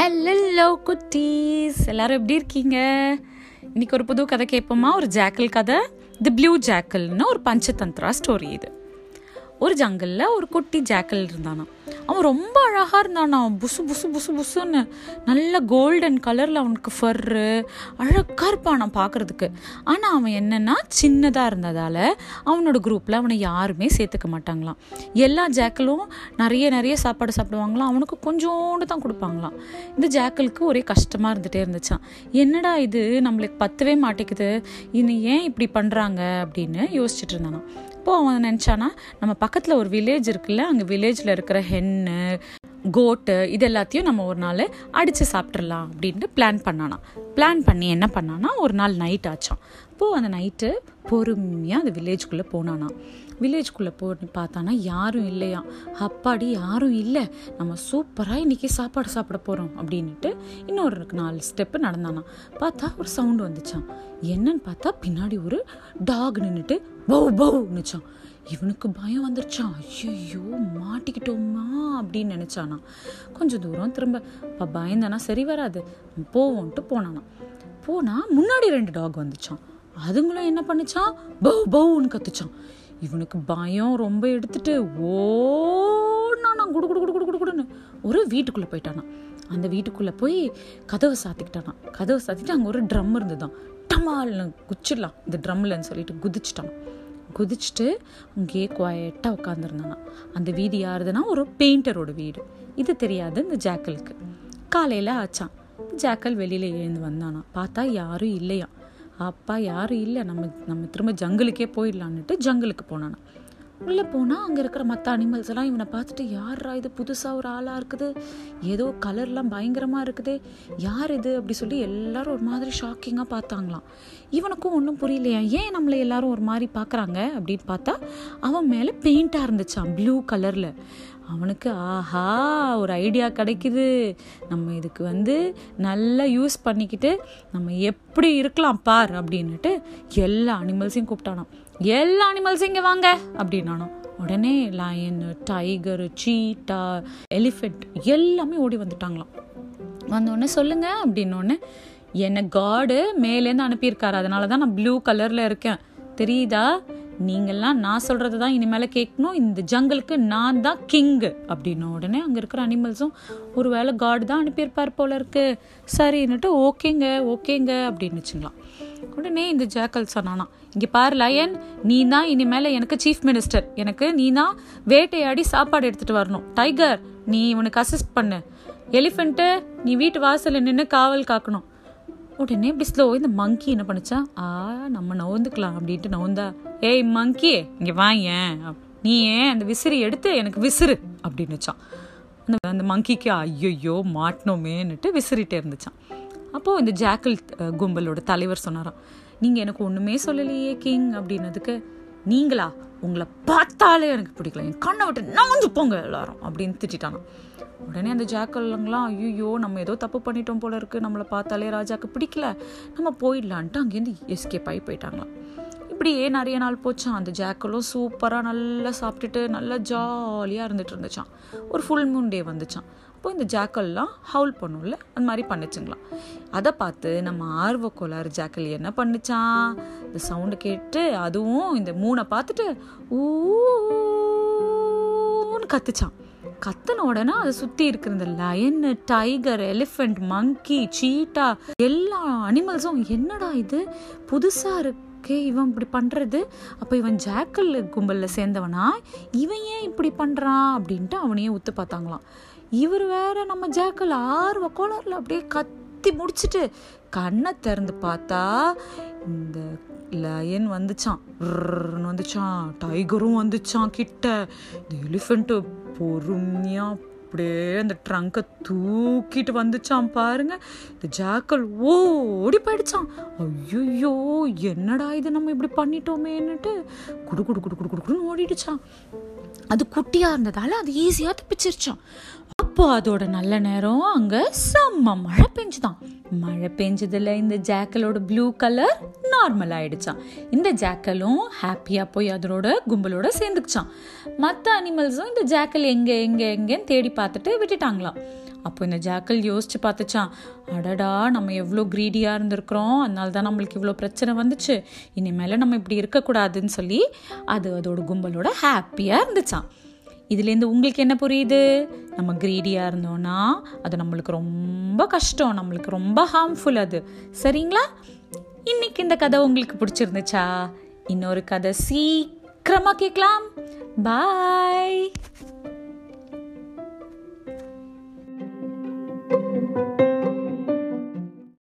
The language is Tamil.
ஹலோ குட்டீஸ். எல்லாரும் எப்படி இருக்கீங்க? இன்னைக்கு ஒரு புது கதை கேட்போமா? ஒரு ஜாக்கல் கதை? தி ப்ளூ ஜாக்கல்னு ஒரு பஞ்சதந்திரா ஸ்டோரி இது. ஒரு ஜங்கலில் ஒரு குட்டி ஜாக்கல் இருந்தானா அவன் ரொம்ப அழகாக இருந்தானா புசு புசு புசு புசுன்னு. நல்ல கோல்டன் கலரில் அவனுக்கு ஃபர்ரு அழகாக இருப்பான் நான் பார்க்குறதுக்கு ஆனால் அவன் என்னென்னா சின்னதாக இருந்ததால் அவனோட குரூப்பில் அவனை யாருமே சேர்த்துக்க மாட்டாங்களாம். எல்லா ஜாக்கலும் நிறைய நிறைய சாப்பாடு சாப்பிடுவாங்களாம். அவனுக்கு கொஞ்சோண்டு தான் கொடுப்பாங்களாம். இந்த ஜாக்கலுக்கு ஒரே கஷ்டமாக இருந்துகிட்டே இருந்துச்சான் என்னடா இது? நம்மளுக்கு பத்தவே மாட்டேங்குது. இனி ஏன் இப்படி பண்ணுறாங்க அப்படின்னு யோசிச்சுட்டு இருந்தானா அப்போது அவன் நினச்சானா நம்ம பக்கத்தில் ஒரு வில்லேஜ் இருக்குல்ல அங்கே வில்லேஜில் இருக்கிற ஹென்னு கோட்டு இது எல்லாத்தையும் நம்ம ஒரு நாள் அடித்து சாப்பிட்றலாம் அப்படின்ட்டு பிளான் பண்ணானா. பிளான் பண்ணி என்ன பண்ணானா ஒரு நாள் நைட் ஆச்சான் அப்போது அந்த நைட்டு பொறுமையாக அந்த வில்லேஜ்குள்ளே போனானா. வில்லேஜ்குள்ளே போய் பார்த்தானா யாரும் இல்லையா? அப்பாடி யாரும் இல்லை. நம்ம சூப்பராக இன்றைக்கி சாப்பாடு சாப்பிட போகிறோம் அப்படின்ட்டு இன்னொரு நாலு ஸ்டெப்பு நடந்தானா. பார்த்தா ஒரு சவுண்டு வந்துச்சான் என்னன்னு பார்த்தா பின்னாடி ஒரு டாக் நின்றுட்டு பௌ பௌன்னுச்சான் இவனுக்கு பயம் வந்துருச்சான் ஐயோ மாட்டிக்கிட்டோமா அப்படின்னு நினச்சானா. கொஞ்சம் தூரம் திரும்ப இப்போ பயந்தானா சரி வராது. போவோன்ட்டு போனானா. போனால் முன்னாடி ரெண்டு டாக் வந்துச்சான் அதுங்களும் என்ன பண்ணுச்சான் பௌ பௌன்னு கத்துச்சான் இவனுக்கு பயம் ரொம்ப எடுத்துட்டு ஓடானா குடு குடு குடு குடு குடு குடுன்னு ஒரு வீட்டுக்குள்ளே போயிட்டானா. அந்த வீட்டுக்குள்ளே போய் கதவை சாத்திக்கிட்டானா. கதவை சாத்திட்டு அங்கே ஒரு ட்ரம் இருந்துதான் டமால்னு குச்சிடலாம். இந்த ட்ரம்லன்னு சொல்லிட்டு குதிச்சிட்டான். குதிச்சுட்டு அங்கேயே குவாய்ட்டாக உட்காந்துருந்தானா அந்த வீதி யாருதுன்னா ஒரு பெயிண்டரோட வீடு. இது தெரியாது இந்த ஜாக்கலுக்கு. காலையில் ஆச்சான். ஜாக்கல் வெளியில் எழுந்து வந்தானா. பார்த்தா யாரும் இல்லையா அப்பா யாரும் இல்லை. நம்ம நம்ம திரும்ப ஜங்கிலுக்கே போயிடலான்னுட்டு ஜங்கிலுக்கு போனானா. உள்ளே போனால் அங்கே இருக்கிற மற்ற அனிமல்ஸ் எல்லாம் இவனை பார்த்துட்டு யாரா இது? புதுசாக ஒரு ஆளாக இருக்குது. ஏதோ கலர்லாம் பயங்கரமாக இருக்குது. யார் இது? அப்படி சொல்லி எல்லாரும் ஒரு மாதிரி ஷாக்கிங்காக பார்த்தாங்களாம். இவனுக்கும் ஒன்றும் புரியலையா? ஏன் நம்மளை எல்லாரும் ஒரு மாதிரி பார்க்குறாங்க? அப்படின்னு பார்த்தா அவன் மேலே பெயிண்டாக இருந்துச்சான் ப்ளூ கலரில் அவனுக்கு ஆஹா ஒரு ஐடியா கிடைக்குது. நம்ம இதுக்கு வந்து நல்லா யூஸ் பண்ணிக்கிட்டு நம்ம எப்படி இருக்கலாம் பார் அப்படின்னுட்டு எல்லா அனிமல்ஸையும் கூப்பிட்டானோ எல்லா அனிமல்ஸும் இங்கே வாங்க அப்படின்னானோ உடனே லயன் டைகரு சீட்டா எலிஃபெண்ட் எல்லாமே ஓடி வந்துட்டாங்களாம். வந்தோடனே சொல்லுங்க அப்படின்னோடனே என்னை காடு மேலேருந்து அனுப்பியிருக்காரு. அதனால தான் நான் ப்ளூ கலரில் இருக்கேன். தெரியுதா? நீங்கள்லாம் நான் சொல்கிறது தான் இனிமேல் கேட்கணும். இந்த ஜங்கலுக்கு நான் தான் கிங்கு அப்படின்னு உடனே அங்கே இருக்கிற அனிமல்ஸும் ஒரு வேளை காடு தான் அனுப்பியிருப்பார் போல இருக்கு. சரின்னுட்டு ஓகேங்க ஓகேங்க அப்படின்னு வச்சுங்களாம் உடனே இந்த ஜாக்கல் சொன்னானா இங்கே பாரு லயன் நீ தான் இனிமேல் எனக்கு சீஃப் மினிஸ்டர் எனக்கு நீ தான் வேட்டையாடி சாப்பாடு எடுத்துகிட்டு வரணும். டைகர் நீ இவனுக்கு அசிஸ்ட் பண்ணு. எலிஃபெண்ட்டு நீ வீட்டு வாசலில் நின்று காவல் காக்கணும். உடனே இப்படி ஸ்லோ இந்த மங்கி என்ன பண்ணுச்சா ஆ நம்ம நவுந்துக்கலாம் அப்படின்ட்டு நவுந்தா ஏய் மங்கி இங்கே வாயேன் நீ ஏன் அந்த விசிறி எடுத்து எனக்கு விசிறு அப்படின்னுச்சான் அந்த அந்த மங்கிக்கு ஐயோ மாட்டினோமேன்னுட்டு விசிறிட்டே இருந்துச்சான் அப்போது இந்த ஜாக்கல் கும்பலோட தலைவர் சொன்னாராம் நீங்கள் எனக்கு ஒன்றுமே சொல்லலையே கிங் அப்படின்னதுக்கு நீங்களா உங்களை பார்த்தாலே எனக்கு பிடிக்கல. என் கண்ணை விட்டு நவஞ்சு போங்க எல்லாரும் அப்படின்னு திட்டானா உடனே அந்த ஜாக்கல்ங்களாம் ஐயோ நம்ம ஏதோ தப்பு பண்ணிட்டோம் போல இருக்கு. நம்மளை பார்த்தாலே ராஜாக்கு பிடிக்கல. நம்ம போயிடலான்ட்டு அங்கேருந்து எஸ்கேப் ஆகி போயிட்டாங்களாம் இப்படியே நிறைய நாள் போச்சான் அந்த ஜாக்கலும் சூப்பராக நல்லா சாப்பிட்டுட்டு நல்லா ஜாலியாக இருந்துட்டு இருந்துச்சான் ஒரு ஃபுல் மூன் டே வந்துச்சான் அப்போ இந்த ஜாக்கல்லாம் ஹவுல் பண்ணும்ல? அந்த மாதிரி பண்ணுச்சுங்களாம். அதை பார்த்து நம்ம ஆர்வ கோளாறு ஜாக்கல் என்ன பண்ணுச்சான் இந்த சவுண்டு கேட்டு அதுவும் இந்த மூணை பார்த்துட்டு ஊன்னு கத்துச்சான் கத்தன உடனே அதை சுற்றி இருக்கிற இந்த lion tiger elephant monkey cheetah எல்லா அனிமல்ஸும் என்னடா இது? புதுசாக இருக்கே இவன் இப்படி பண்ணுறது அப்போ இவன் ஜாக்கல் கும்பலில் சேர்ந்தவனா? இவன் ஏன் இப்படி பண்ணுறான் அப்படின்ட்டு அவனையே உத்து பார்த்தாங்களாம். இவர் வேற நம்ம ஜாக்கல் ஆர்வ கோளாறுல அப்படியே கத்தி முடிச்சுட்டு கண்ணை திறந்து பார்த்தா இந்த லயன் வந்துச்சான் வந்துச்சான் டைகரும் வந்துச்சான் கிட்ட இந்த எலிஃபெண்ட்டு பொறுமையாக அப்படியே அந்த ட்ரங்கை தூக்கிட்டு வந்துச்சான் பாருங்க இந்த ஜாக்கல் ஓடி போயிடுச்சான் ஐயோ என்னடா இது நம்ம இப்படி பண்ணிட்டோமேன்னுட்டு குடு குடு குடு குடு குடுன்னு ஓடிடுச்சான் அது குட்டியாக இருந்ததால அது ஈஸியாக தப்பிச்சிருச்சான் அப்போ அதோட நல்ல நேரம் அங்கே செம்ம மழை பெஞ்சுதான். மழை பெஞ்சதில் இந்த ஜாக்கலோட ப்ளூ கலர் நார்மல் ஆயிடுச்சான் இந்த ஜாக்கலும் ஹாப்பியாக போய் அதனோட கும்பலோட சேர்ந்துக்குச்சான் மற்ற அனிமல்ஸும் இந்த ஜாக்கல் எங்கே எங்கே எங்கேன்னு தேடி பார்த்துட்டு விட்டுட்டாங்களாம். அப்போ இந்த ஜாக்கல் யோசிச்சு பார்த்துச்சான் அடடா நம்ம எவ்வளோ க்ரீடியாக இருந்திருக்கிறோம் அதனால தான் நம்மளுக்கு இவ்வளோ பிரச்சனை வந்துச்சு. இனிமேல் நம்ம இப்படி இருக்கக்கூடாதுன்னு சொல்லி அது அதோட கும்பலோட ஹாப்பியாக இருந்துச்சான் இதுலேருந்து உங்களுக்கு என்ன புரியுது? நம்ம க்ரீடியாக இருந்தோம்னா அது நம்மளுக்கு ரொம்ப கஷ்டம். நம்மளுக்கு ரொம்ப ஹார்ம்ஃபுல் அது. சரிங்களா? இன்னைக்கு இந்த கதை உங்களுக்கு பிடிச்சிருந்துச்சா? இன்னொரு கதை சீக்கிரமாக கேட்கலாம். பாய்